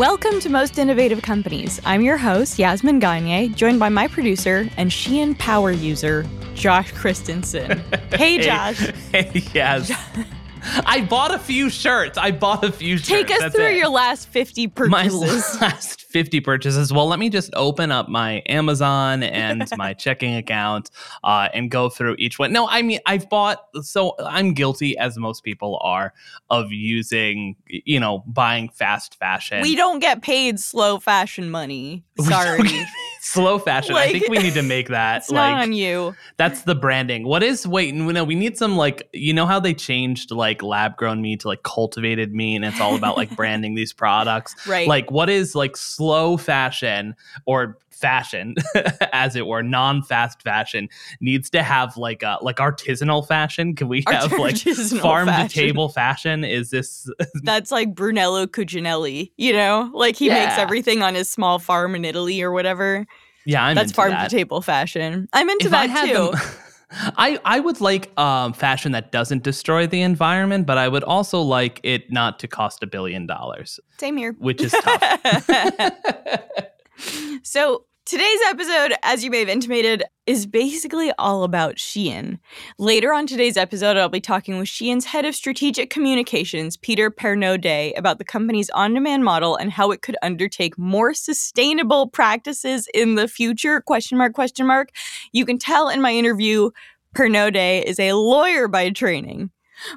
Welcome to Most Innovative Companies. I'm your host, Yasmin Gagne, joined by my producer and Shein power user, Josh Christensen. Hey, Josh. Hey, yes. I bought a few shirts. I bought a few shirts. Take us That's through it. your last 50 purchases. my last 50 purchases. Well, let me just open up my Amazon and my checking account uh, and go through each one. No, I mean, I've bought, so I'm guilty, as most people are, of using, you know, buying fast fashion. we don't get paid slow fashion money. Sorry. Slow fashion. I think we need to make that it's like not on you. That's the branding. What is wait? No, we know we need some like you know how they changed like lab grown meat to like cultivated meat, and it's all about like branding these products. Right. Like what is like slow fashion or fashion, as it were, non fast fashion needs to have like a like artisanal fashion. Can we have like Artisanal farm-to-table fashion? Is this That's like Brunello Cucinelli, you know? Like he makes everything on his small farm in Italy or whatever. yeah? I'm That's into farm that. to table fashion. I'm into If that had too. them- I, I would like um, fashion that doesn't destroy the environment, but I would also like it not to cost a billion dollars, Same here. which is tough. so today's episode, as you may have intimated, is basically all about Shein. Later on today's episode, I'll be talking with Shein's head of strategic communications, Peter Pernot about the company's on-demand model and how it could undertake more sustainable practices in the future. Question mark, question mark. You can tell in my interview, Pernot is a lawyer by training.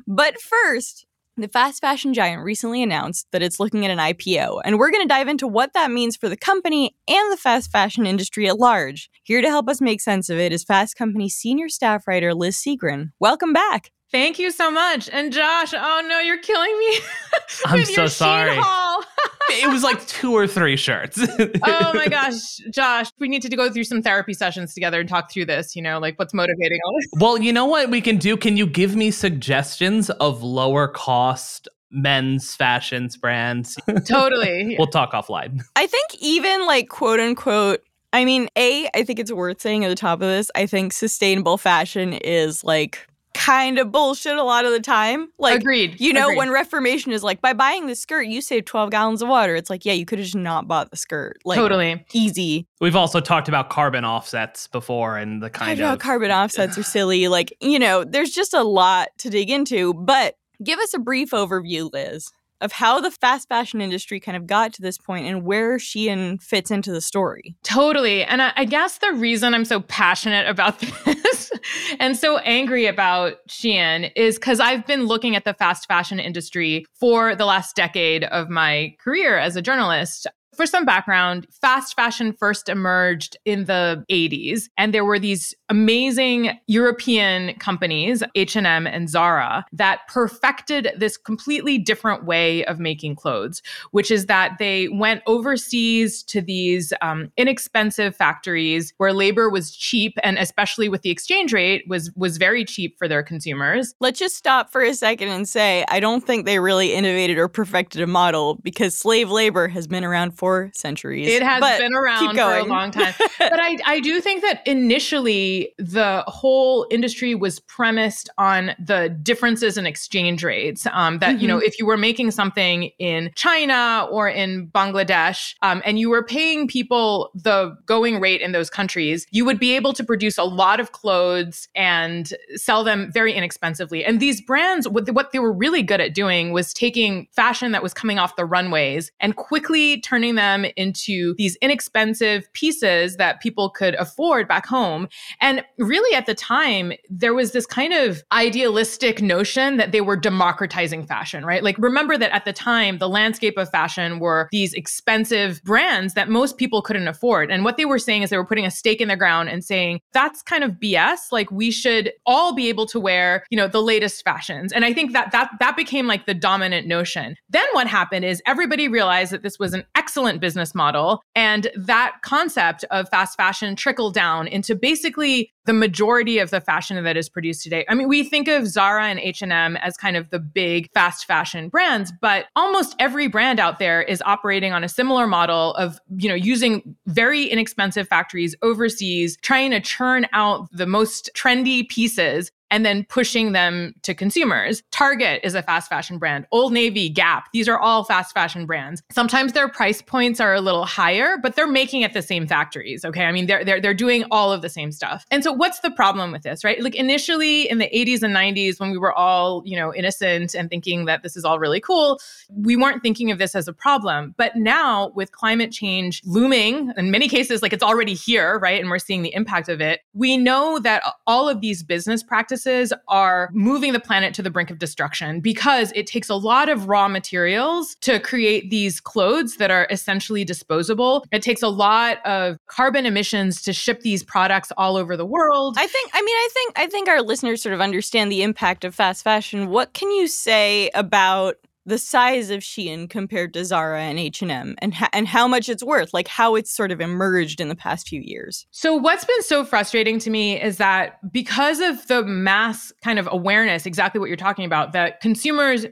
But first, the fast fashion giant recently announced that it's looking at an IPO, and we're going to dive into what that means for the company and the fast fashion industry at large. Here to help us make sense of it is Fast Company senior staff writer Liz Segran. Welcome back. Thank you so much. And Josh, oh no, you're killing me. I'm with so your Shein sorry. haul. it was like two or three shirts. oh my gosh, Josh, we need to go through some therapy sessions together and talk through this, you know, like what's motivating all this. Well, you know what we can do? Can you give me suggestions of lower cost men's fashions brands? Totally. we'll talk offline. I think even like quote unquote, I mean, A, I think it's worth saying at the top of this, I think sustainable fashion is like kind of bullshit a lot of the time. Like, Agreed. You know, Agreed. when Reformation is like, by buying the skirt, you save 12 gallons of water. It's like, yeah, you could have just not bought the skirt. Like, totally. easy. We've also talked about carbon offsets before and the I kind know of carbon offsets are silly. Like, you know, there's just a lot to dig into. But give us a brief overview, Liz, of how the fast fashion industry kind of got to this point and where Shein fits into the story. Totally. And I, I guess the reason I'm so passionate about this and so angry about Shein is because I've been looking at the fast fashion industry for the last decade of my career as a journalist. For some background, fast fashion first emerged in the 80s and there were these amazing European companies, H&M and Zara, that perfected this completely different way of making clothes, which is that they went overseas to these um, inexpensive factories where labor was cheap and especially with the exchange rate was was very cheap for their consumers. Let's just stop for a second and say, I don't think they really innovated or perfected a model because slave labor has been around for centuries. It has But been around for a long time. but I, I do think that initially the whole industry was premised on the differences in exchange rates. Um, that, you know, Mm-hmm. if you were making something in China or in Bangladesh um, and you were paying people the going rate in those countries, you would be able to produce a lot of clothes and sell them very inexpensively. And these brands, what they were really good at doing was taking fashion that was coming off the runways and quickly turning them into these inexpensive pieces that people could afford back home. And really, at the time, there was this kind of idealistic notion that they were democratizing fashion, right? Like, remember that at the time, the landscape of fashion were these expensive brands that most people couldn't afford. And what they were saying is they were putting a stake in the ground and saying, that's kind of BS. Like, we should all be able to wear, you know, the latest fashions. And I think that that that became like the dominant notion. Then what happened is everybody realized that this was an excellent business model and that concept of fast fashion trickled down into basically the majority of the fashion that is produced today. I mean, we think of Zara and H&M as kind of the big fast fashion brands, but almost every brand out there is operating on a similar model of, you know, using very inexpensive factories overseas, trying to churn out the most trendy pieces and then pushing them to consumers. Target is a fast fashion brand, Old Navy, Gap, these are all fast fashion brands. Sometimes their price points are a little higher, but they're making at the same factories. Okay. I mean, they're, they're, they're doing all of the same stuff. And so what's the problem with this, right? Like initially in the 80s and 90s, when we were all, you know, innocent and thinking that this is all really cool, we weren't thinking of this as a problem. But now with climate change looming, in many cases, like it's already here, right? And we're seeing the impact of it. We know that all of these business practices are moving the planet to the brink of destruction because it takes a lot of raw materials to create these clothes that are essentially disposable. It takes a lot of carbon emissions to ship these products all over the world. I think I mean I think I think our listeners sort of understand the impact of fast fashion. What can you say about the size of Shein compared to Zara and H&M and and how much it's worth, like how it's sort of emerged in the past few years. So what's been so frustrating to me is that because of the mass kind of awareness exactly what you're talking about that consumers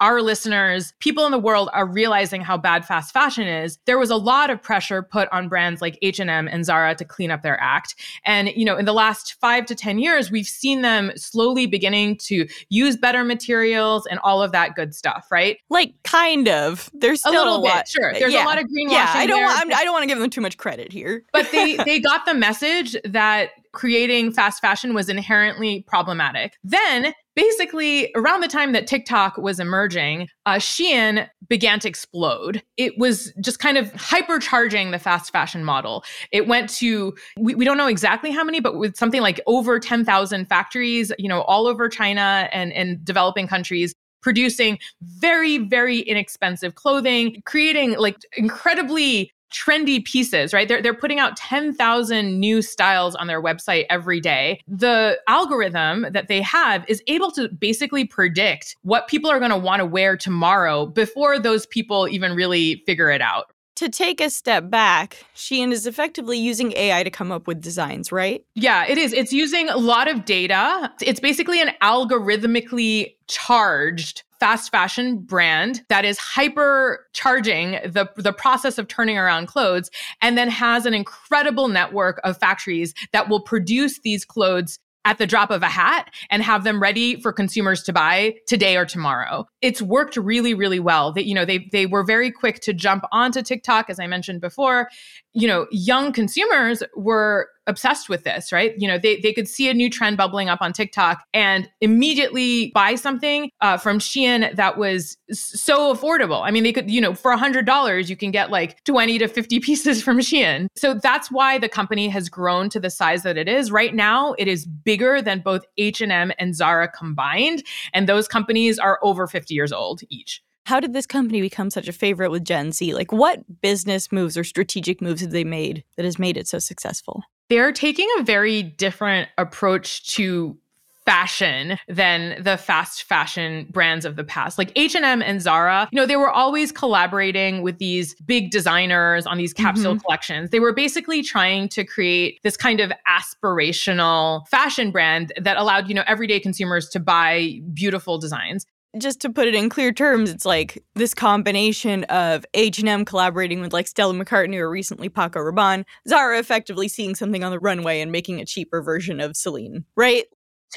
our listeners, people in the world are realizing how bad fast fashion is. There was a lot of pressure put on brands like H&M and Zara to clean up their act. And you know, in the last 5 to 10 years, we've seen them slowly beginning to use better materials and all of that good stuff, right? Like kind of. There's still a little a lot, bit, sure. Uh, There's yeah. a lot of greenwashing. Yeah, I don't there, want, I don't want to give them too much credit here. but they they got the message that creating fast fashion was inherently problematic. Then basically around the time that TikTok was emerging, uh, Shein began to explode. It was just kind of hypercharging the fast fashion model. It went to, we, we don't know exactly how many, but with something like over 10,000 factories, you know, all over China and, and developing countries producing very, very inexpensive clothing, creating like incredibly trendy pieces, right? They're, they're putting out 10,000 new styles on their website every day. The algorithm that they have is able to basically predict what people are going to want to wear tomorrow before those people even really figure it out. To take a step back, Shein is effectively using AI to come up with designs, right? Yeah, it is. It's using a lot of data. It's basically an algorithmically charged fast fashion brand that is hyper charging the, the process of turning around clothes and then has an incredible network of factories that will produce these clothes at the drop of a hat and have them ready for consumers to buy today or tomorrow. It's worked really really well. That you know they they were very quick to jump onto TikTok as I mentioned before. You know, young consumers were obsessed with this, right? You know, they, they could see a new trend bubbling up on TikTok and immediately buy something uh, from Shein that was so affordable. I mean, they could, you know, for a $100, you can get like 20 to 50 pieces from Shein. So that's why the company has grown to the size that it is. Right now, it is bigger than both H&M and Zara combined. And those companies are over 50 years old each how did this company become such a favorite with Gen Z? Like, what business moves or strategic moves have they made that has made it so successful? They're taking a very different approach to fashion than the fast fashion brands of the past. Like h&m and zara you know they were always collaborating with these big designers on these capsule mm-hmm. collections. They were basically trying to create this kind of aspirational fashion brand that allowed you know everyday consumers to buy beautiful designs just to put it in clear terms, it's like this combination of H&M collaborating with like Stella McCartney or recently Paco Rabanne, Zara effectively seeing something on the runway and making a cheaper version of Celine, right?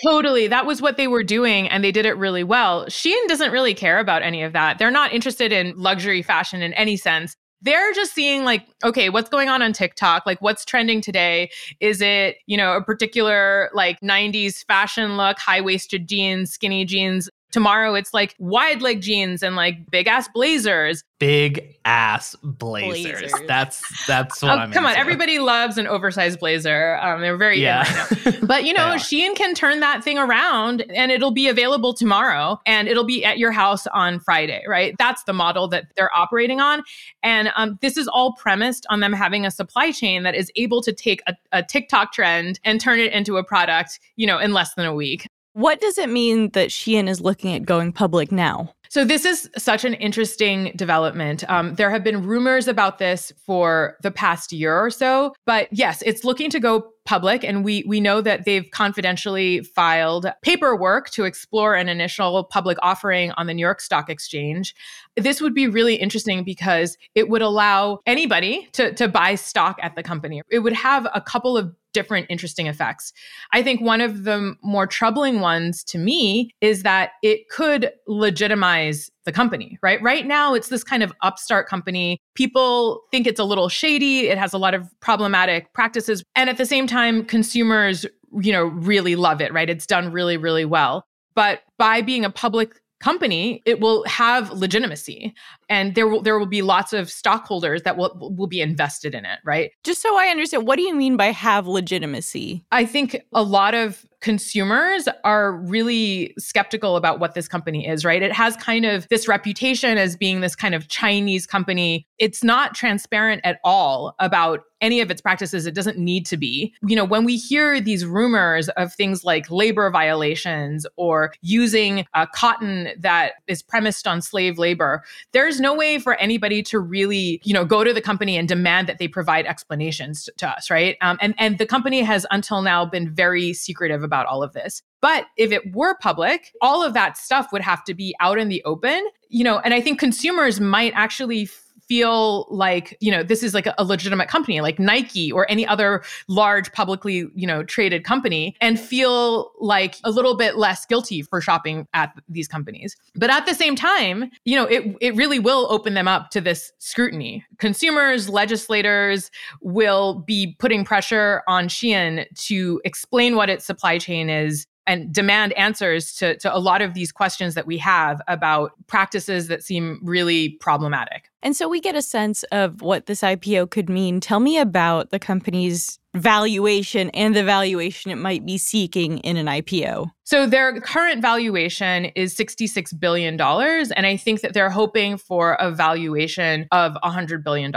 Totally. That was what they were doing, and they did it really well. Shein doesn't really care about any of that. They're not interested in luxury fashion in any sense. They're just seeing, like, okay, what's going on on TikTok? Like, what's trending today? Is it, you know, a particular like 90s fashion look, high waisted jeans, skinny jeans, Tomorrow it's like wide leg jeans and like big ass blazers. Big ass blazers. blazers. That's that's what oh, I'm. Come into. on, everybody loves an oversized blazer. Um, they're very yeah. Right but you know, Shein can turn that thing around, and it'll be available tomorrow, and it'll be at your house on Friday. Right? That's the model that they're operating on, and um, this is all premised on them having a supply chain that is able to take a, a TikTok trend and turn it into a product, you know, in less than a week. What does it mean that Shein is looking at going public now? So, this is such an interesting development. Um, there have been rumors about this for the past year or so, but yes, it's looking to go public, and we we know that they've confidentially filed paperwork to explore an initial public offering on the New York Stock Exchange. This would be really interesting because it would allow anybody to to buy stock at the company. It would have a couple of different interesting effects. I think one of the more troubling ones to me is that it could legitimize the company, right? Right now, it's this kind of upstart company. People think it's a little shady, it has a lot of problematic practices. And at the same time, consumers, you know, really love it, right? It's done really, really well. But by being a public company, it will have legitimacy and there will there will be lots of stockholders that will will be invested in it, right? Just so I understand, what do you mean by have legitimacy? I think a lot of consumers are really skeptical about what this company is, right? It has kind of this reputation as being this kind of Chinese company. It's not transparent at all about any of its practices. It doesn't need to be. You know, when we hear these rumors of things like labor violations or using uh, cotton that is premised on slave labor, there's no way for anybody to really, you know, go to the company and demand that they provide explanations to, to us, right? Um, and and the company has until now been very secretive about all of this. But if it were public, all of that stuff would have to be out in the open, you know, and I think consumers might actually feel like you know this is like a, legitimate company like nike or any other large publicly you know traded company and feel like a little bit less guilty for shopping at these companies. But at the same time you know it, it really will open them up to this scrutiny. Consumers legislators will be putting pressure on shein to explain what its supply chain is and demand answers to, to a lot of these questions that we have about practices that seem really problematic. And so we get a sense of what this IPO could mean. Tell me about the company's valuation and the valuation it might be seeking in an IPO. So their current valuation is $66 billion. And I think that they're hoping for a valuation of $100 billion.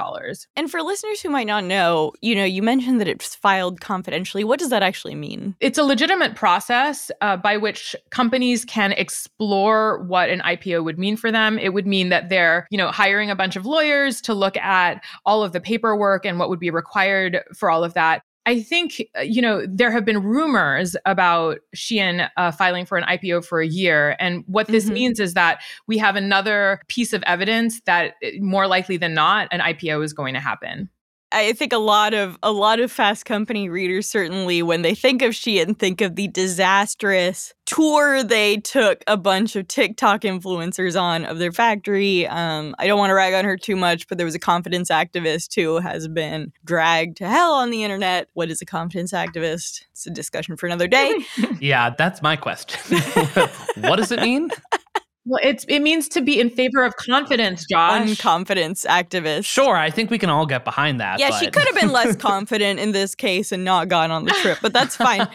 And for listeners who might not know, you know, you mentioned that it's filed confidentially. What does that actually mean? It's a legitimate process uh, by which companies can explore what an IPO would mean for them. It would mean that they're, you know, hiring a bunch of lawyers to look at all of the paperwork and what would be required for all of that. I think, uh, you know, there have been rumors about Shein uh, filing for an IPO for a year. And what this mm-hmm. means is that we have another piece of evidence that uh, more likely than not, an IPO is going to happen. I think a lot of a lot of Fast Company readers certainly, when they think of Shein, think of the disastrous tour they took a bunch of TikTok influencers on of their factory. Um, I don't want to rag on her too much, but there was a confidence activist who has been dragged to hell on the internet. What is a confidence activist? It's a discussion for another day. yeah, that's my question. what does it mean? Well, it's it means to be in favor of confidence, Josh. Unconfidence activist. Sure, I think we can all get behind that. Yeah, but... she could have been less confident in this case and not gone on the trip, but that's fine.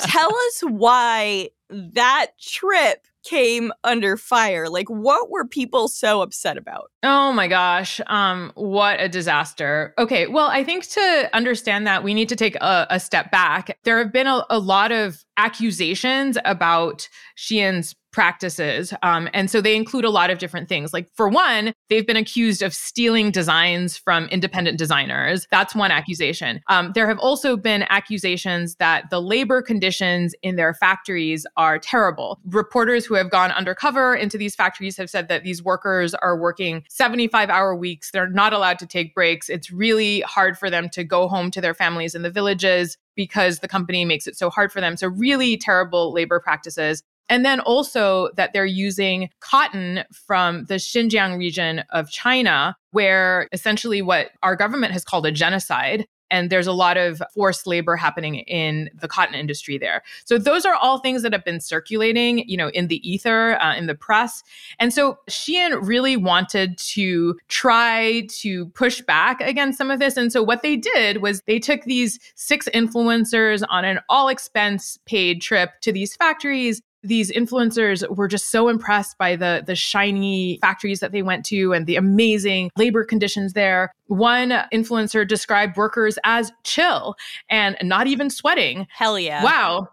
Tell us why that trip came under fire. Like what were people so upset about? Oh my gosh. Um what a disaster. Okay, well, I think to understand that we need to take a, a step back. There have been a, a lot of accusations about Shein's practices. Um, and so they include a lot of different things. Like, for one, they've been accused of stealing designs from independent designers. That's one accusation. Um, there have also been accusations that the labor conditions in their factories are terrible. Reporters who have gone undercover into these factories have said that these workers are working 75 hour weeks. They're not allowed to take breaks. It's really hard for them to go home to their families in the villages because the company makes it so hard for them. So, really terrible labor practices. And then also that they're using cotton from the Xinjiang region of China, where essentially what our government has called a genocide. And there's a lot of forced labor happening in the cotton industry there. So those are all things that have been circulating, you know, in the ether, uh, in the press. And so Shein really wanted to try to push back against some of this. And so what they did was they took these six influencers on an all expense paid trip to these factories these influencers were just so impressed by the the shiny factories that they went to and the amazing labor conditions there. One influencer described workers as chill and not even sweating. Hell yeah. Wow.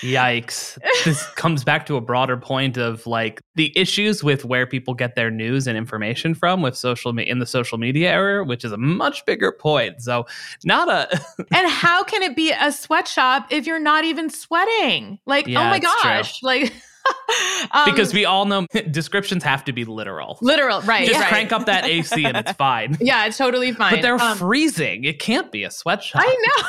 Yikes. This comes back to a broader point of like the issues with where people get their news and information from with social me- in the social media era, which is a much bigger point. So, not a And how can it be a sweatshop if you're not even sweating? Like, oh yeah, oh my gosh. True. Like um, because we all know descriptions have to be literal. Literal, right. Just right. crank up that AC and it's fine. Yeah, it's totally fine. But they're um, freezing. It can't be a sweatshop. I know.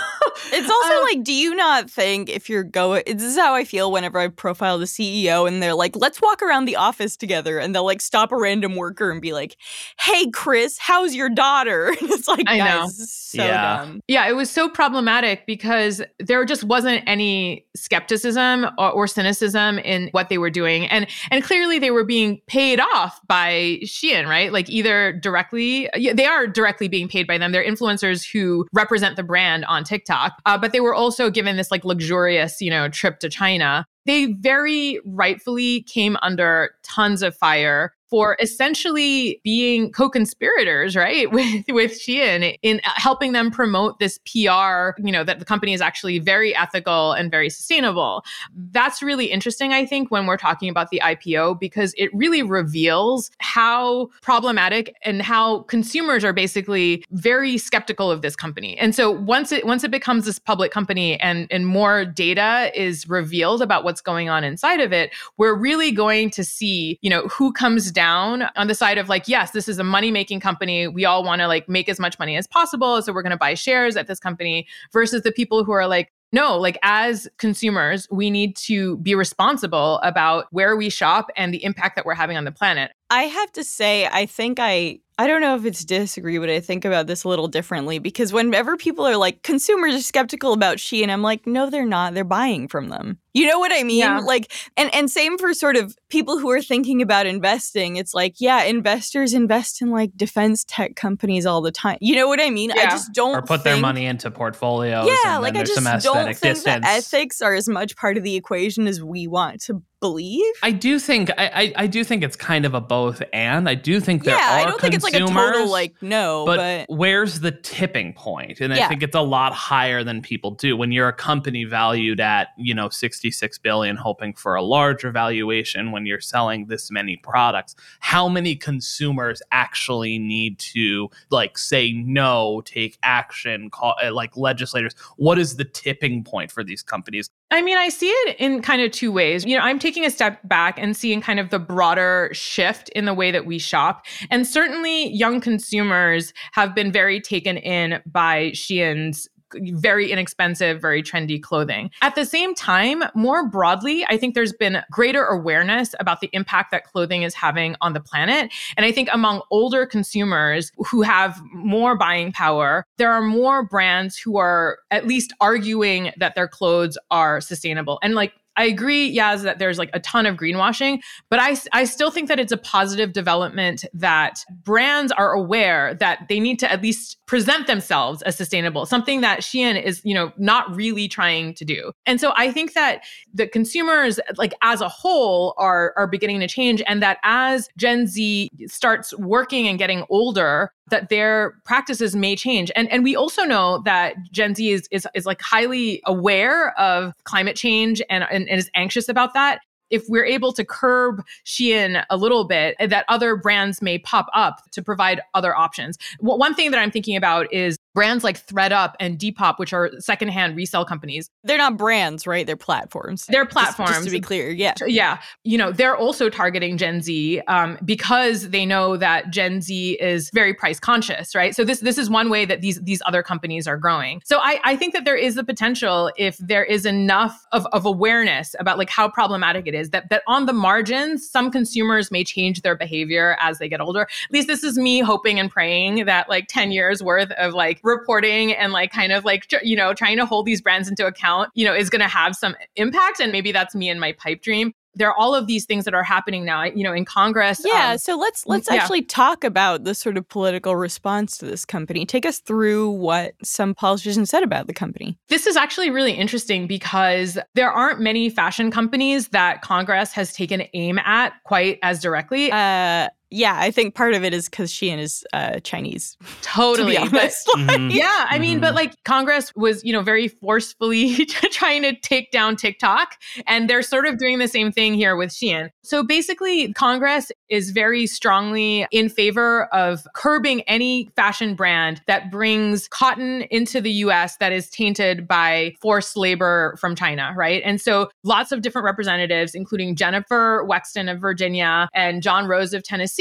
It's also Um, like, do you not think if you're going, this is how I feel whenever I profile the CEO and they're like, let's walk around the office together. And they'll like stop a random worker and be like, hey, Chris, how's your daughter? And it's like, I guys, know. so Yeah. dumb. Yeah, it was so problematic because there just wasn't any skepticism or, or cynicism in what they were doing, and and clearly they were being paid off by Shein, right? Like either directly, they are directly being paid by them. They're influencers who represent the brand on TikTok, uh, but they were also given this like luxurious, you know, trip to China. They very rightfully came under tons of fire for essentially being co-conspirators, right, with with Shein in uh, helping them promote this PR, you know, that the company is actually very ethical and very sustainable. That's really interesting, I think, when we're talking about the IPO because it really reveals how problematic and how consumers are basically very skeptical of this company. And so once it once it becomes this public company and and more data is revealed about what's going on inside of it, we're really going to see, you know, who comes down on the side of like, yes, this is a money making company. We all want to like make as much money as possible. So we're going to buy shares at this company versus the people who are like, no, like as consumers, we need to be responsible about where we shop and the impact that we're having on the planet. I have to say, I think I I don't know if it's disagree, but I think about this a little differently because whenever people are like consumers are skeptical about Shein, I'm like, no, they're not. They're buying from them. You know what I mean? Yeah. Like, and and same for sort of people who are thinking about investing. It's like, yeah, investors invest in like defense tech companies all the time. You know what I mean? Yeah. I just don't or put their money into portfolios. Yeah, and like then I there's just some don't think distance. that ethics are as much part of the equation as we want to believe. I do think I, I I do think it's kind of a both and. I do think there yeah, are I don't think it's like a total like no, but, but, where's the tipping point? And I think it's a lot higher than people do. When you're a company valued at, you know, 66 billion hoping for a larger valuation when you're selling this many products, how many consumers actually need to like say no, take action, call like legislators? What is the tipping point for these companies? I mean, I see it in kind of two ways. You know, I'm taking a step back and seeing kind of the broader shift in the way that we shop. And certainly young consumers have been very taken in by Shein's very inexpensive, very trendy clothing. At the same time, more broadly, I think there's been greater awareness about the impact that clothing is having on the planet. And I think among older consumers who have more buying power, there are more brands who are at least arguing that their clothes are sustainable. And like, I agree, Yaz, that there's like a ton of greenwashing, but I, I still think that it's a positive development that brands are aware that they need to at least present themselves as sustainable, something that Shein is, you know, not really trying to do. And so I think that the consumers, like as a whole, are are beginning to change, and that as Gen Z starts working and getting older, that their practices may change. And and we also know that Gen Z is is, is like highly aware of climate change and, and, and is anxious about that. If we're able to curb Shein a little bit, that other brands may pop up to provide other options. One thing that I'm thinking about is brands like ThredUp and Depop, which are secondhand resale companies. they're not brands, right? They're platforms. They're Just- Just, platforms. to be clear, yeah. Yeah, you know, they're also targeting Gen Z um, because they know that Gen Z is very price conscious, right? So this this is one way that these these other companies are growing. So I, I think that there is the potential if there is enough of, of awareness about like how problematic it is that that on the margins some consumers may change their behavior as they get older. At least this is me hoping and praying that like 10 years worth of like reporting and like kind of like you know trying to hold these brands into account, you know, is going to have some impact and maybe that's me and my pipe dream there are all of these things that are happening now you know in congress Yeah, um, so let's let's yeah. actually talk about the sort of political response to this company. Take us through what some politicians said about the company. this is actually really interesting because there aren't many fashion companies that congress has taken aim at quite as directly Uh yeah, I think part of it is because Shein is uh, Chinese. totally to be but- honest. Mhm. yeah i mean but Mhm. like congress was you know very forcefully trying to take down tiktok and they're sort of doing the same thing here with shein so basically congress is very strongly in favor of curbing any fashion brand that brings cotton into the us that is tainted by forced labor from china right and so lots of different representatives including jennifer wexton of virginia and john rose of tennessee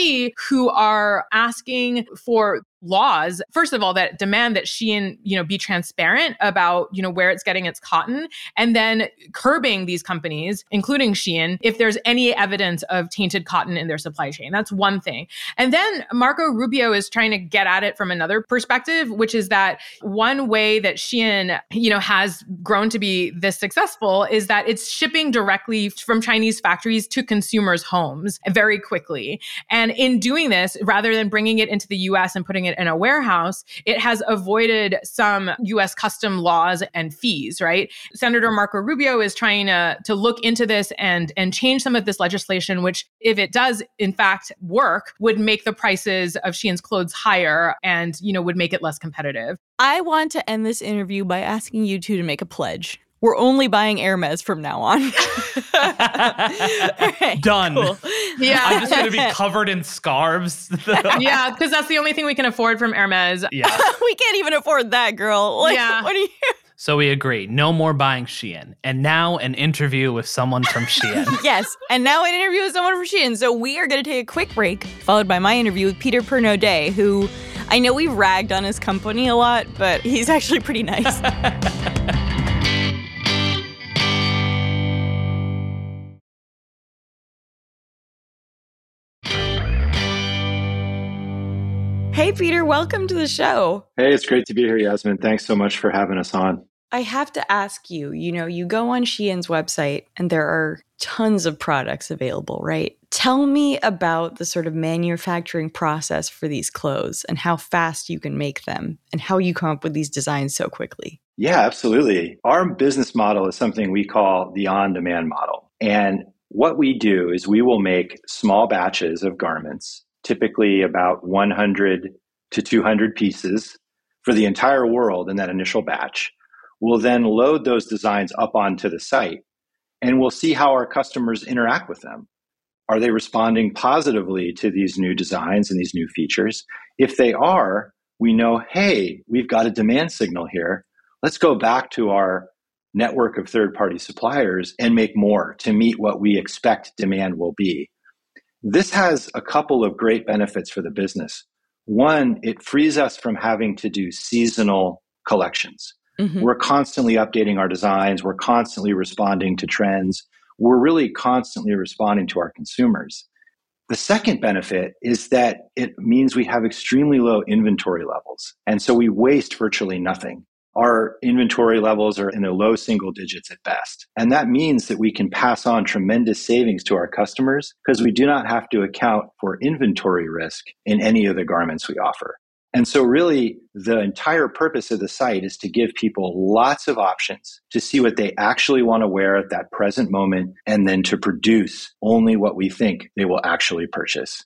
who are asking for laws first of all that demand that Shein you know be transparent about you know where it's getting its cotton and then curbing these companies including Shein if there's any evidence of tainted cotton in their supply chain. That's one thing. And then Marco Rubio is trying to get at it from another perspective which is that one way that Shein you know has grown to be this successful is that it's shipping directly from Chinese factories to consumers homes very quickly. And in doing this rather than bringing it into the US and putting it in a warehouse, it has avoided some US custom laws and fees, right? Senator Marco Rubio is trying to, to look into this and, and change some of this legislation, which, if it does in fact work, would make the prices of Shein's clothes higher and, you know, would make it less competitive. I want to end this interview by asking you two to make a pledge. We're only buying Hermes from now on. right, Done. Cool. Yeah. I'm just going to be covered in scarves. yeah, because that's the only thing we can afford from Hermes. Yeah. we can't even afford that, girl. Like, yeah. What are you? So we agree, no more buying Shein. And now an interview with someone from Shein. yes, and now an interview with someone from Shein. So we are going to take a quick break, followed by my interview with Peter Pernot who I know we've ragged on his company a lot, but he's actually pretty nice. Hey, Peter, welcome to the show. Hey, it's great to be here, Yasmin. Thanks so much for having us on. I have to ask you you know, you go on Shein's website and there are tons of products available, right? Tell me about the sort of manufacturing process for these clothes and how fast you can make them and how you come up with these designs so quickly. Yeah, absolutely. Our business model is something we call the on demand model. And what we do is we will make small batches of garments typically about 100 to 200 pieces for the entire world in that initial batch. We'll then load those designs up onto the site and we'll see how our customers interact with them. Are they responding positively to these new designs and these new features? If they are, we know, hey, we've got a demand signal here. Let's go back to our network of third party suppliers and make more to meet what we expect demand will be. This has a couple of great benefits for the business. One, it frees us from having to do seasonal collections. Mm-hmm. We're constantly updating our designs, we're constantly responding to trends, we're really constantly responding to our consumers. The second benefit is that it means we have extremely low inventory levels. And so we waste virtually nothing our inventory levels are in the low single digits at best. And that means that we can pass on tremendous savings to our customers because we do not have to account for inventory risk in any of the garments we offer. And so, really, the entire purpose of the site is to give people lots of options to see what they actually want to wear at that present moment and then to produce only what we think they will actually purchase.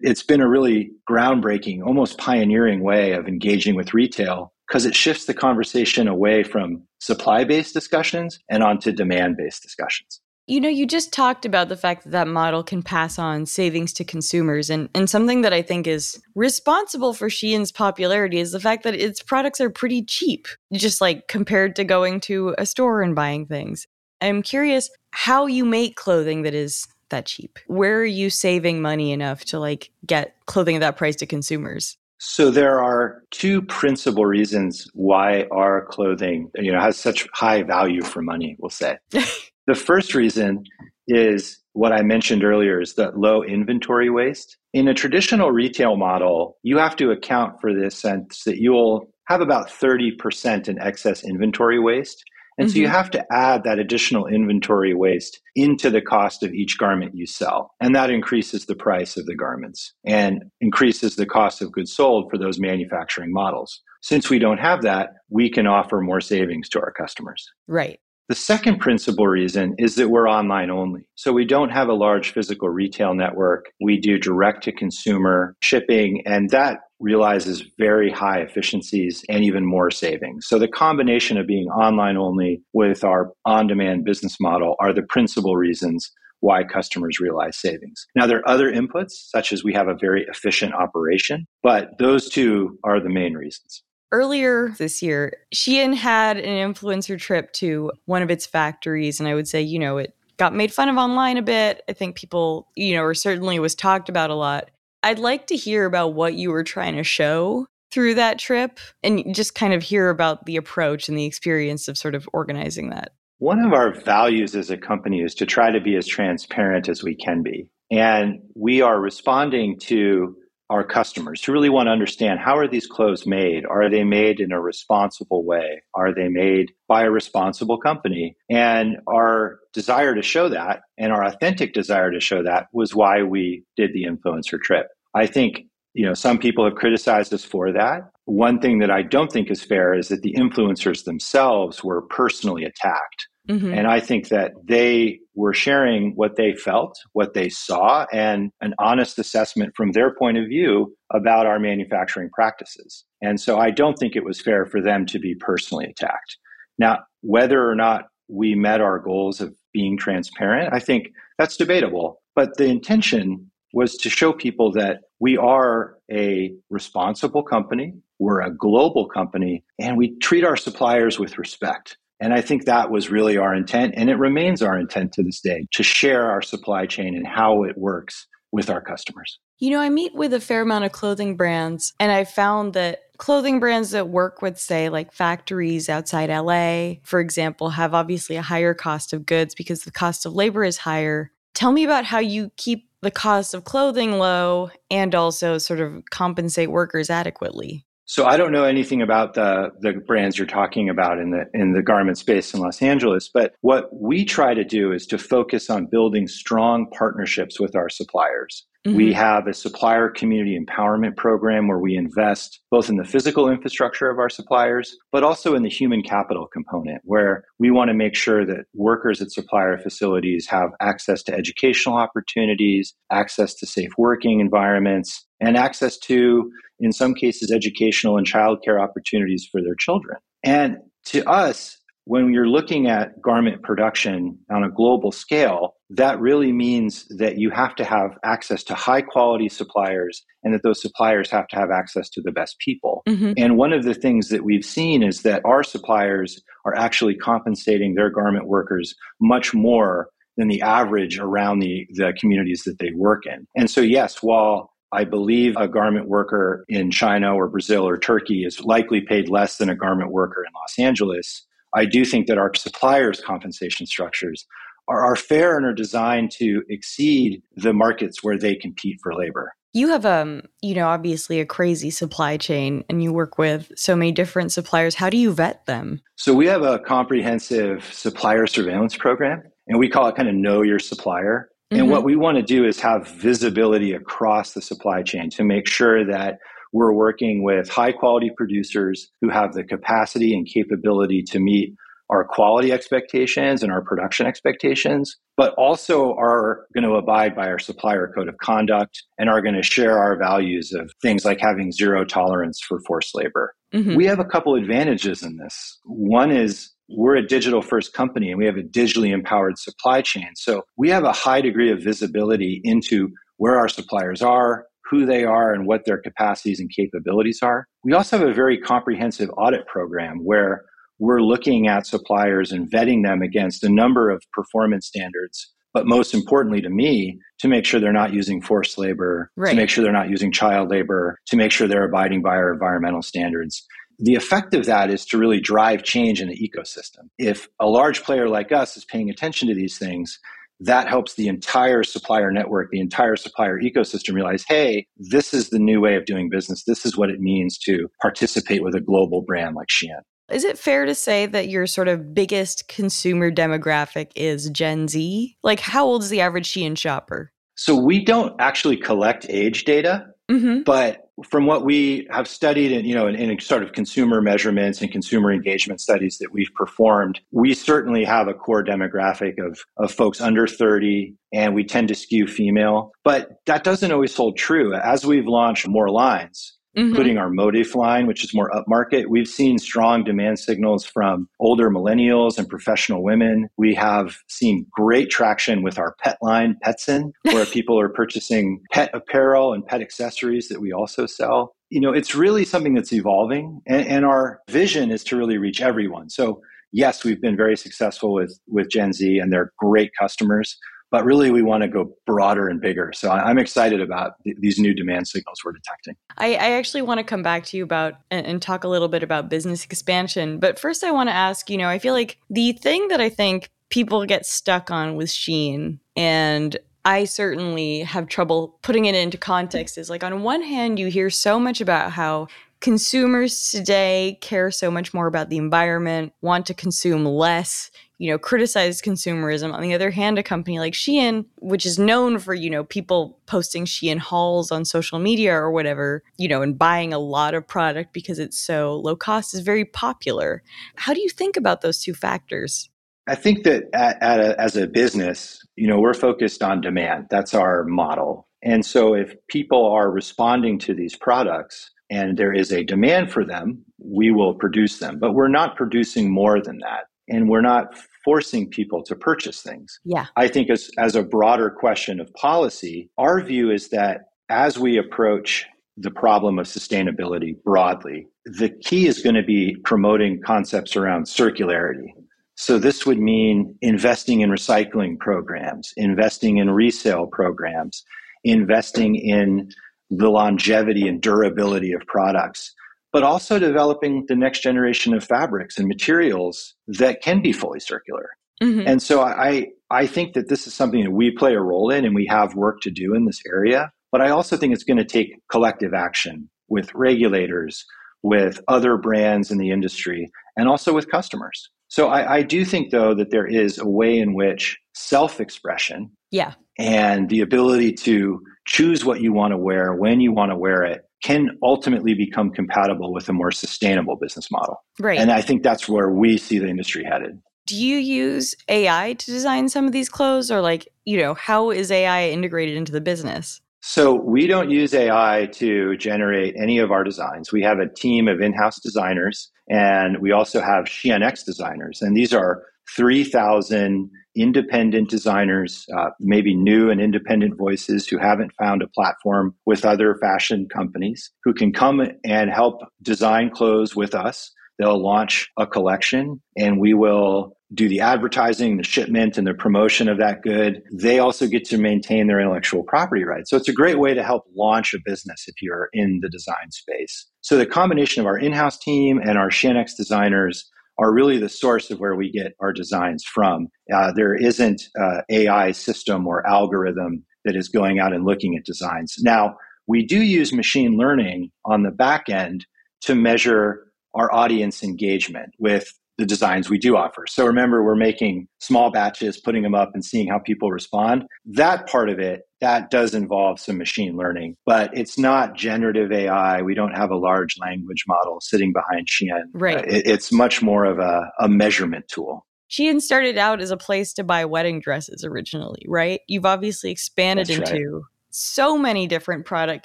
It's been a really groundbreaking, almost pioneering way of engaging with retail because it shifts the conversation away from supply based discussions and onto demand based discussions. You know, you just talked about the fact that that model can pass on savings to consumers. And, and something that I think is responsible for Shein's popularity is the fact that its products are pretty cheap, just like compared to going to a store and buying things. I'm curious how you make clothing that is that cheap. Where are you saving money enough to like get clothing at that price to consumers? So there are two principal reasons why our clothing, you know, has such high value for money, we'll say. the first reason is what I mentioned earlier is that low inventory waste. In a traditional retail model, you have to account for this sense that you'll have about 30% in excess inventory waste. And mm-hmm. so you mm-hmm. have to add that additional inventory waste into the cost of each garment you sell. And that increases the price of the garments and increases the cost of goods sold for those manufacturing models. Since we don't have that, we can offer more savings to our customers. Right. The second principal reason is that we're online only. So we don't have a large physical retail network. We do direct to consumer shipping, and that realizes very high efficiencies and even more savings. So the combination of being online only with our on demand business model are the principal reasons why customers realize savings. Now, there are other inputs, such as we have a very efficient operation, but those two are the main reasons. Earlier this year, Shein had an influencer trip to one of its factories, and I would say, you know, it got made fun of online a bit. I think people, you know, or certainly was talked about a lot. I'd like to hear about what you were trying to show through that trip and just kind of hear about the approach and the experience of sort of organizing that. One of our values as a company is to try to be as transparent as we can be. And we are responding to our customers who really want to understand how are these clothes made? Are they made in a responsible way? Are they made by a responsible company? And our desire to show that and our authentic desire to show that was why we did the influencer trip. I think, you know, some people have criticized us for that. One thing that I don't think is fair is that the influencers themselves were personally attacked. Mm-hmm. And I think that they were sharing what they felt, what they saw, and an honest assessment from their point of view about our manufacturing practices. And so I don't think it was fair for them to be personally attacked. Now, whether or not we met our goals of being transparent, I think that's debatable. But the intention was to show people that we are a responsible company, we're a global company, and we treat our suppliers with respect. And I think that was really our intent. And it remains our intent to this day to share our supply chain and how it works with our customers. You know, I meet with a fair amount of clothing brands, and I found that clothing brands that work with, say, like factories outside LA, for example, have obviously a higher cost of goods because the cost of labor is higher. Tell me about how you keep the cost of clothing low and also sort of compensate workers adequately. So I don't know anything about the the brands you're talking about in the in the garment space in Los Angeles, but what we try to do is to focus on building strong partnerships with our suppliers. Mm-hmm. We have a supplier community empowerment program where we invest both in the physical infrastructure of our suppliers, but also in the human capital component, where we want to make sure that workers at supplier facilities have access to educational opportunities, access to safe working environments, and access to, in some cases, educational and childcare opportunities for their children. And to us, when you're looking at garment production on a global scale, that really means that you have to have access to high quality suppliers and that those suppliers have to have access to the best people. Mm-hmm. And one of the things that we've seen is that our suppliers are actually compensating their garment workers much more than the average around the, the communities that they work in. And so, yes, while I believe a garment worker in China or Brazil or Turkey is likely paid less than a garment worker in Los Angeles. I do think that our suppliers' compensation structures are, are fair and are designed to exceed the markets where they compete for labor. You have um, you know, obviously a crazy supply chain and you work with so many different suppliers. How do you vet them? So we have a comprehensive supplier surveillance program and we call it kind of know your supplier. Mm-hmm. And what we want to do is have visibility across the supply chain to make sure that we're working with high quality producers who have the capacity and capability to meet our quality expectations and our production expectations, but also are going to abide by our supplier code of conduct and are going to share our values of things like having zero tolerance for forced labor. Mm-hmm. We have a couple advantages in this. One is we're a digital first company and we have a digitally empowered supply chain. So we have a high degree of visibility into where our suppliers are, who they are, and what their capacities and capabilities are. We also have a very comprehensive audit program where we're looking at suppliers and vetting them against a number of performance standards. But most importantly to me, to make sure they're not using forced labor, right. to make sure they're not using child labor, to make sure they're abiding by our environmental standards. The effect of that is to really drive change in the ecosystem. If a large player like us is paying attention to these things, that helps the entire supplier network, the entire supplier ecosystem realize, hey, this is the new way of doing business. This is what it means to participate with a global brand like Shein. Is it fair to say that your sort of biggest consumer demographic is Gen Z? Like, how old is the average Shein shopper? So, we don't actually collect age data, mm-hmm. but from what we have studied and you know in, in, sort of consumer measurements and consumer engagement studies that we've performed we certainly have a core demographic of, of folks under 30 and we tend to skew female. But that doesn't always hold true. As we've launched more lines mm-hmm. including our Modif line, which is more upmarket. We've seen strong demand signals from older millennials and professional women. We have seen great traction with our pet line, Petsin, where people are purchasing pet apparel and pet accessories that we also sell. You know, it's really something that's evolving, and, and our vision is to really reach everyone. So, yes, we've been very successful with with Gen Z, and they're great customers but really we want to go broader and bigger. So I'm excited about th- these new demand signals we're detecting. I, I actually want to come back to you about and, and talk a little bit about business expansion. But first, I want to ask you know, I feel like the thing that I think people get stuck on with Shein and I certainly have trouble putting it into context is like on one hand you hear so much about how consumers today care so much more about the environment, want to consume less, you know, criticize consumerism. On the other hand, a company like Shein, which is known for, you know, people posting Shein hauls on social media or whatever, you know, and buying a lot of product because it's so low cost is very popular. How do you think about those two factors? I think that at, at a, as a business, you know, we're focused on demand. That's our model. And so if people are responding to these products, and there is a demand for them, we will produce them. But we're not producing more than that. And we're not forcing people to purchase things. Yeah. I think as, as a broader question of policy, our view is that as we approach the problem of sustainability broadly, the key is going to be promoting concepts around circularity. So this would mean investing in recycling programs, investing in resale programs, investing in the longevity and durability of products, but also developing the next generation of fabrics and materials that can be fully circular. Mm-hmm. And so I, I think that this is something that we play a role in and we have work to do in this area. But I also think it's going to take collective action with regulators, with other brands in the industry, and also with customers. So I, I do think, though, that there is a way in which self expression yeah. and the ability to choose what you want to wear, when you want to wear it, can ultimately become compatible with a more sustainable business model. Right. And I think that's where we see the industry headed. Do you use AI to design some of these clothes or like, you know, how is AI integrated into the business? So we don't use AI to generate any of our designs. We have a team of in-house designers and we also have SheInX designers. And these are 3,000 independent designers, uh, maybe new and independent voices who haven't found a platform with other fashion companies who can come and help design clothes with us. They'll launch a collection and we will do the advertising, the shipment, and the promotion of that good. They also get to maintain their intellectual property rights. So it's a great way to help launch a business if you're in the design space. So the combination of our in-house team and our SheInX designers are really the source of where we get our designs from. Uh, there isn't AI system or algorithm that is going out and looking at designs. Now, we do use machine learning on the back end to measure our audience engagement with the designs we do offer. So remember, we're making small batches, putting them up and seeing how people respond. That part of it, that does involve some machine learning, but it's not generative AI. We don't have a large language model sitting behind Shein. Right. Uh, it, it's much more of a, a measurement tool. Shein started out as a place to buy wedding dresses originally, right? You've obviously expanded That's into right. so many different product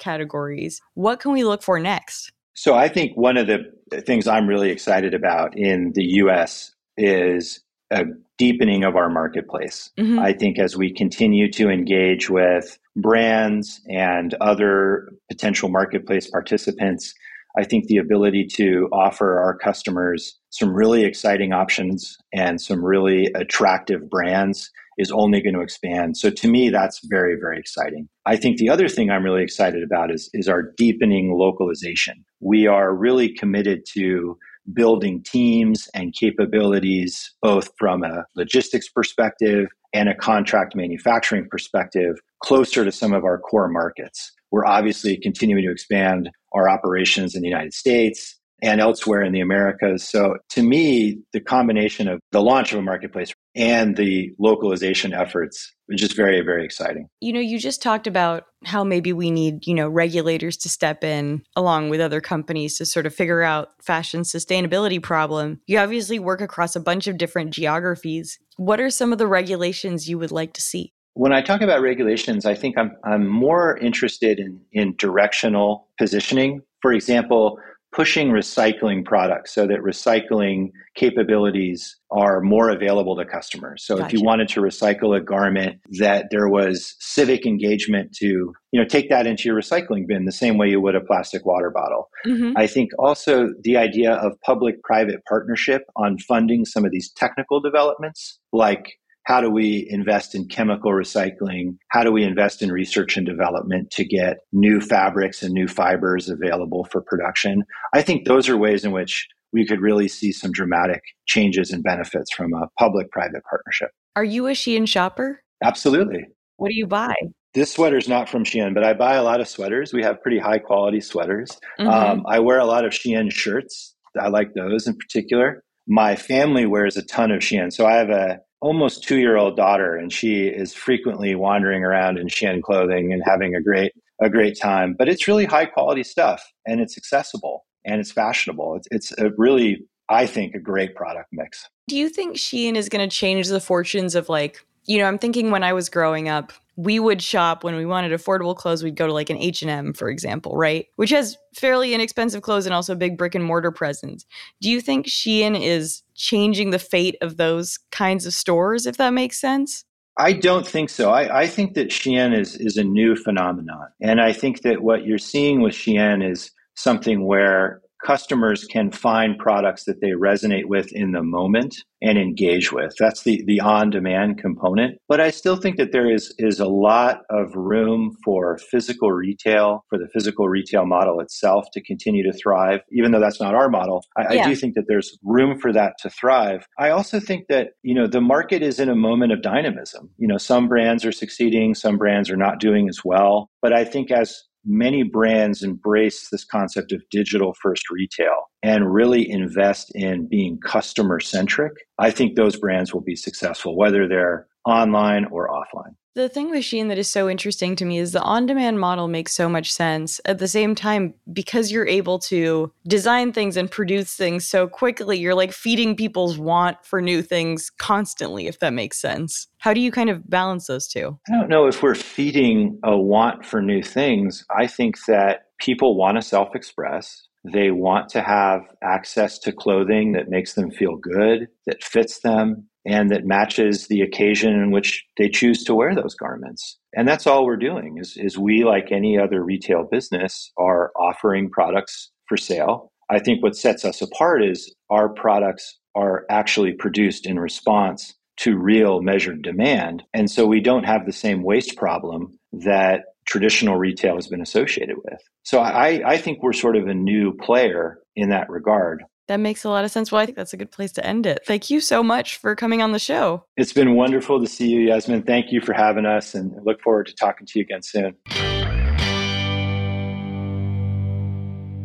categories. What can we look for next? So I think one of the things I'm really excited about in the US is a deepening of our marketplace. Mm-hmm. I think as we continue to engage with brands and other potential marketplace participants, I think the ability to offer our customers some really exciting options and some really attractive brands is only going to expand. So to me, that's very, very exciting. I think the other thing I'm really excited about is, is our deepening localization. We are really committed to building teams and capabilities, both from a logistics perspective and a contract manufacturing perspective, closer to some of our core markets. We're obviously continuing to expand our operations in the United States and elsewhere in the Americas. So to me, the combination of the launch of a marketplace and the localization efforts is just very, very exciting. You know, you just talked about how maybe we need, you know, regulators to step in along with other companies to sort of figure out fashion sustainability problem. You obviously work across a bunch of different geographies. What are some of the regulations you would like to see? When I talk about regulations, I think I'm, I'm more interested in, in directional positioning. For example, pushing recycling products so that recycling capabilities are more available to customers. So gotcha. if you wanted to recycle a garment that there was civic engagement to, you know, take that into your recycling bin the same way you would a plastic water bottle. Mm-hmm. I think also the idea of public private partnership on funding some of these technical developments like how do we invest in chemical recycling? How do we invest in research and development to get new fabrics and new fibers available for production? I think those are ways in which we could really see some dramatic changes and benefits from a public private partnership. Are you a Shein shopper? Absolutely. What do you buy? This sweater is not from Shein, but I buy a lot of sweaters. We have pretty high quality sweaters. Mm-hmm. Um, I wear a lot of Shein shirts. I like those in particular. My family wears a ton of Shein. So I have a almost two year old daughter, and she is frequently wandering around in Shein clothing and having a great a great time. But it's really high quality stuff, and it's accessible and it's fashionable. It's, it's a really, I think, a great product mix. Do you think Shein is going to change the fortunes of like, you know, I'm thinking when I was growing up, we would shop when we wanted affordable clothes we'd go to like an h&m for example right? Which has fairly inexpensive clothes and also big brick and mortar presence. Do you think shein is changing the fate of those kinds of stores if that makes sense? I don't think so. I, I, think that Shein is is a new phenomenon, and I think that what you're seeing with Shein is something where customers can find products that they resonate with in the moment and engage with. That's the, the on-demand component. But I still think that there is, is a lot of room for physical retail, for the physical retail model itself to continue to thrive. Even though that's not our model, I, yeah. I do think that there's room for that to thrive. I also think that, you know, the market is in a moment of dynamism. You know, some brands are succeeding, some brands are not doing as well. But I think as many brands embrace this concept of digital first retail and really invest in being customer centric, I think those brands will be successful, whether they're online or offline. The thing with Shein that is so interesting to me is the on demand model makes so much sense. At the same time, because you're able to design things and produce things so quickly, you're like feeding people's want for new things constantly, if that makes sense. How do you kind of balance those two? I don't know if we're feeding a want for new things. I think that people want to self express. They want to have access to clothing that makes them feel good, that fits them, and that matches the occasion in which they choose to wear those garments. And that's all we're doing is, is we, like any other retail business, are offering products for sale. I think what sets us apart is our products are actually produced in response to real measured demand. And so we don't have the same waste problem that traditional retail has been associated with. So I, I think we're sort of a new player in that regard. That makes a lot of sense. Well, I think that's a good place to end it. Thank you so much for coming on the show. It's been wonderful to see you, Yasmin. Thank you for having us and look forward to talking to you again soon.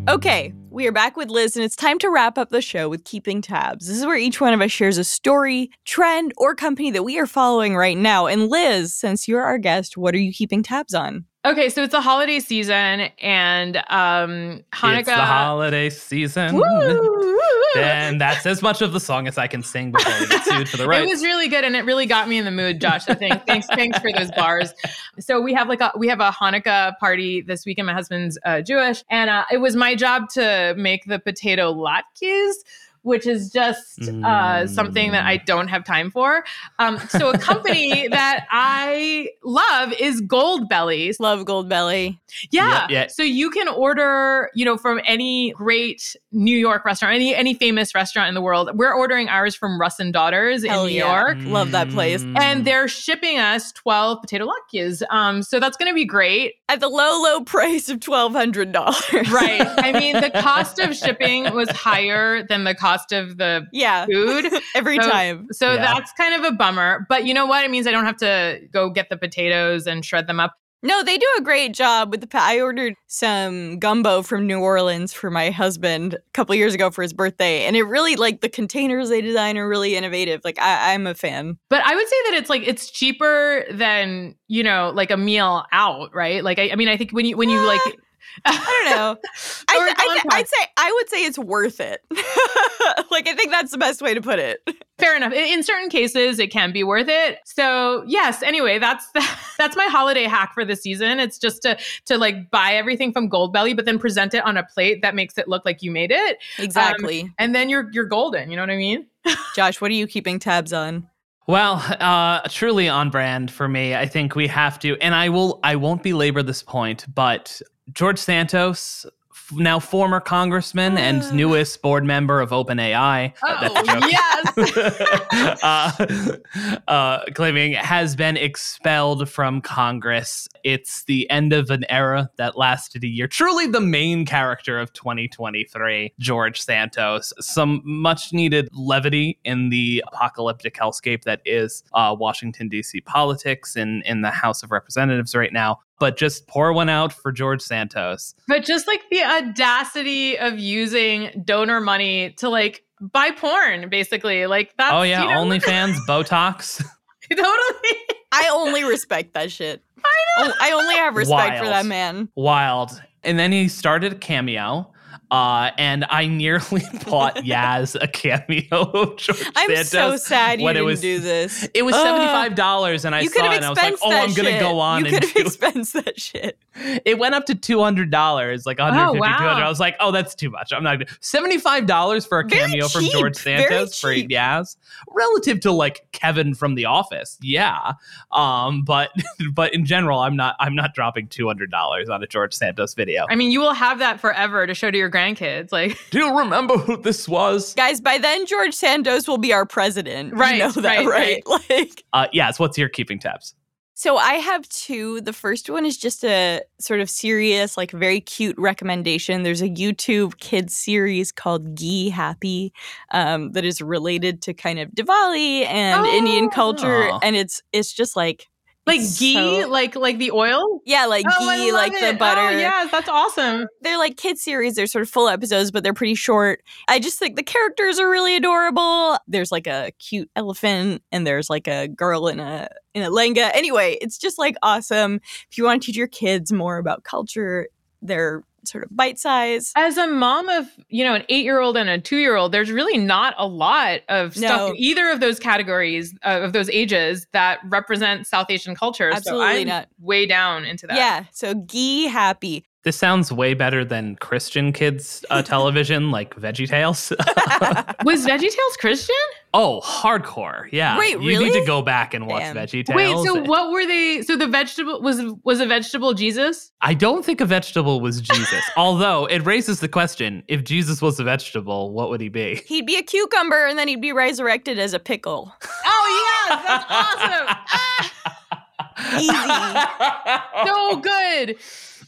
Okay, we are back with Liz, and it's time to wrap up the show with Keeping Tabs. This is where each one of us shares a story, trend, or company that we are following right now. And Liz, since you're our guest, what are you keeping tabs on? Okay, so it's the holiday season and um Hanukkah. It's the holiday season. and that's as much of the song as I can sing before we get sued for the rights. It was really good and it really got me in the mood, Josh. I think. thanks, thanks for those bars. So we have like a we have a Hanukkah party this weekend. My husband's uh, Jewish, and uh, it was my job to make the potato latkes which is just uh, something that I mm. don't have time for. Um, so a company that I love is Gold Goldbelly. Love Goldbelly. Yeah. Yep, yep. So you can order, you know, from any great New York restaurant, any any famous restaurant in the world. We're ordering ours from Russ and Daughters Hell in New yeah. York. Love that place. And they're shipping us 12 potato latkes. Um, so that's going to be great. At the low, low price of $1,200. right. I mean, the cost of shipping was higher than the cost cost of the yeah. food every so, time. So yeah. that's kind of a bummer. But you know what? It means I don't have to go get the potatoes and shred them up. No, they do a great job with the. I ordered some gumbo from New Orleans for my husband a couple years ago for his birthday, and it really like the containers they design are really innovative. Like I, I'm a fan. But I would say that it's like it's cheaper than you know like a meal out, right? Like I, I mean, I think when you when you like uh, I don't know. I th- I would say I would say it's worth it. like I think that's the best way to put it. Fair enough. In certain cases, it can be worth it. So yes. Anyway, that's the, that's my holiday hack for the season. It's just to to like buy everything from Goldbelly, but then present it on a plate that makes it look like you made it. Exactly. Um, and then you're you're golden. You know what I mean? Josh, what are you keeping tabs on? Well, uh, truly on brand for me. I think we have to, and I will. I won't belabor this point, but George Santos now former congressman and newest board member of OpenAI. Oh, yes. uh, uh, claiming has been expelled from Congress. It's the end of an era that lasted a year. Truly the main character of 2023, George Santos. Some much needed levity in the apocalyptic hellscape that is uh, Washington, D.C. politics in, in the House of Representatives right now but just pour one out for George Santos. But just like the audacity of using donor money to like buy porn, basically. Like that's Oh yeah, you know, OnlyFans, Botox. totally. I only respect that shit. I, know. Oh, I only have respect for that man. Wild. And then he started a cameo. Uh, and I nearly bought Yaz a cameo of George I'm Santos. so sad you didn't was- do this. It was seventy five dollars, and I saw it, and I was like, "Oh, I'm gonna go on You and could have expensed that shit. It went up to two hundred dollars, like one hundred fifty, wow. 200. I was like, "Oh, that's too much. I'm not gonna seventy five dollars for a Very cameo from George Santos for. Yaz, relative to like Kevin from The Office, yeah. Um, but but in general, I'm not I'm not dropping two hundred dollars on a George Santos video. I mean, you will have that forever to show to your grandkids. Like, Do you remember who this was? Guys, by then George Santos will be our president. You Right, know that, right, right? Like Uh, yes. What's your keeping tabs? So I have two. The first one is just a sort of serious, like very cute recommendation. There's a YouTube kids series called Ghee Happy um, that is related to kind of Diwali and Indian culture, Oh. and it's it's just like like ghee, so- like like the oil. yeah, like oh, ghee, like the oh, butter. Oh, yes, that's awesome. They're like kid series. They're sort of full episodes, but they're pretty short. I just think the characters are really adorable. There's like a cute elephant, and there's like a girl in a in a lenga. Anyway, it's just like awesome. If you want to teach your kids more about culture, they're sort of bite size. As a mom of, you know, an eight year old and a two year old, there's really not a lot of stuff in either of those categories uh, of those ages that represent South Asian culture. Absolutely so I'm not. way down into that. Yeah, so ghee happy. This sounds way better than Christian kids uh, television, like Veggie Tales. Was VeggieTales Christian? oh, hardcore! Yeah. Wait, You need to go back and watch Damn. Veggie Tales. Wait, so what were they? So the vegetable was was a vegetable Jesus? I don't think a vegetable was Jesus. Although it raises the question: if Jesus was a vegetable, what would he be? He'd be a cucumber, and then he'd be resurrected as a pickle. Oh yeah, that's awesome. Ah, so good,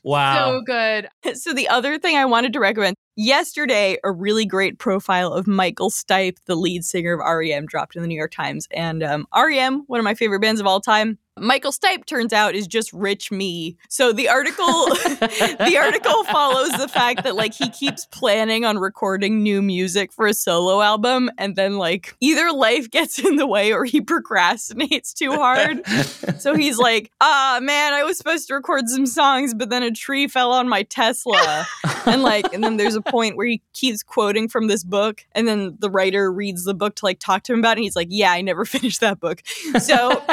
wow. so good. So the other thing I wanted to recommend yesterday, a really great profile of Michael Stipe, the lead singer of REM, dropped in the New York Times. And um, REM, one of my favorite bands of all time. Michael Stipe turns out is just rich me. So the article the article follows the fact that like he keeps planning on recording new music for a solo album and then like either life gets in the way or he procrastinates too hard. So he's like, ah, man, I was supposed to record some songs, but then a tree fell on my Tesla. and like, and then there's a point where he keeps quoting from this book, and then the writer reads the book to like talk to him about it. And he's like, yeah, I never finished that book. So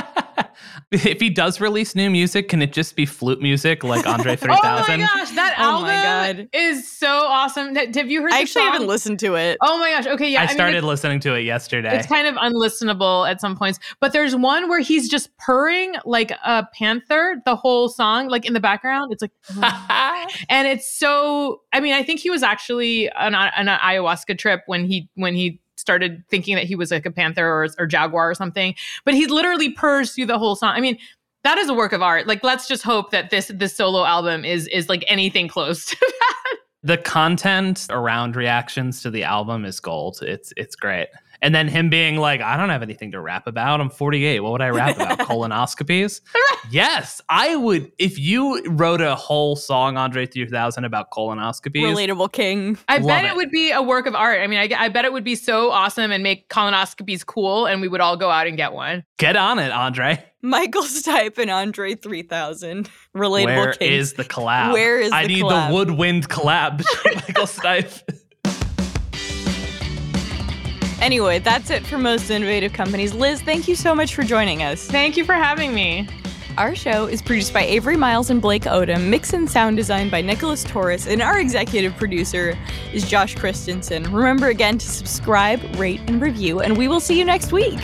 if he does release new music, can it just be flute music like Andre 3000? Oh my gosh, that Oh album my God. is so awesome. Have have you heard? I the actually song? haven't listened to it. Oh my gosh. Okay, yeah. I mean, started it's- listening to it yesterday. It's kind of unlistenable at some points, but there's one where he's just purring like a panther the whole song, like in the background. It's like, and it's so. I mean, I think he was actually on, on an ayahuasca trip when he when he started thinking that he was like a panther or, or jaguar or something. But he literally purrs through the whole song. I mean. That is a work of art. Like, let's just hope that this this solo album is is like anything close to that. the content around reactions to the album is gold. It's it's great. And then him being like, I don't have anything to rap about. I'm 48. What would I rap about? Colonoscopies? yes, I would. If you wrote a whole song, Andre 3000, about colonoscopies, Relatable king. I bet it. it. would be a work of art. I mean, I, I bet it would be so awesome and make colonoscopies cool, and we would all go out and get one. get on it, Andre. Michael Stipe and Andre 3000. Relatable Where king. is the collab? Where is I the need collab? the woodwind collab between Michael Stipe. Anyway, that's it for most innovative companies. Liz, thank you so much for joining us. Thank you for having me. Our show is produced by Avery Miles and Blake Odom, mix and sound design by Nicholas Torres, and our executive producer is Josh Christensen. Remember again to subscribe, rate, and review, and we will see you next week.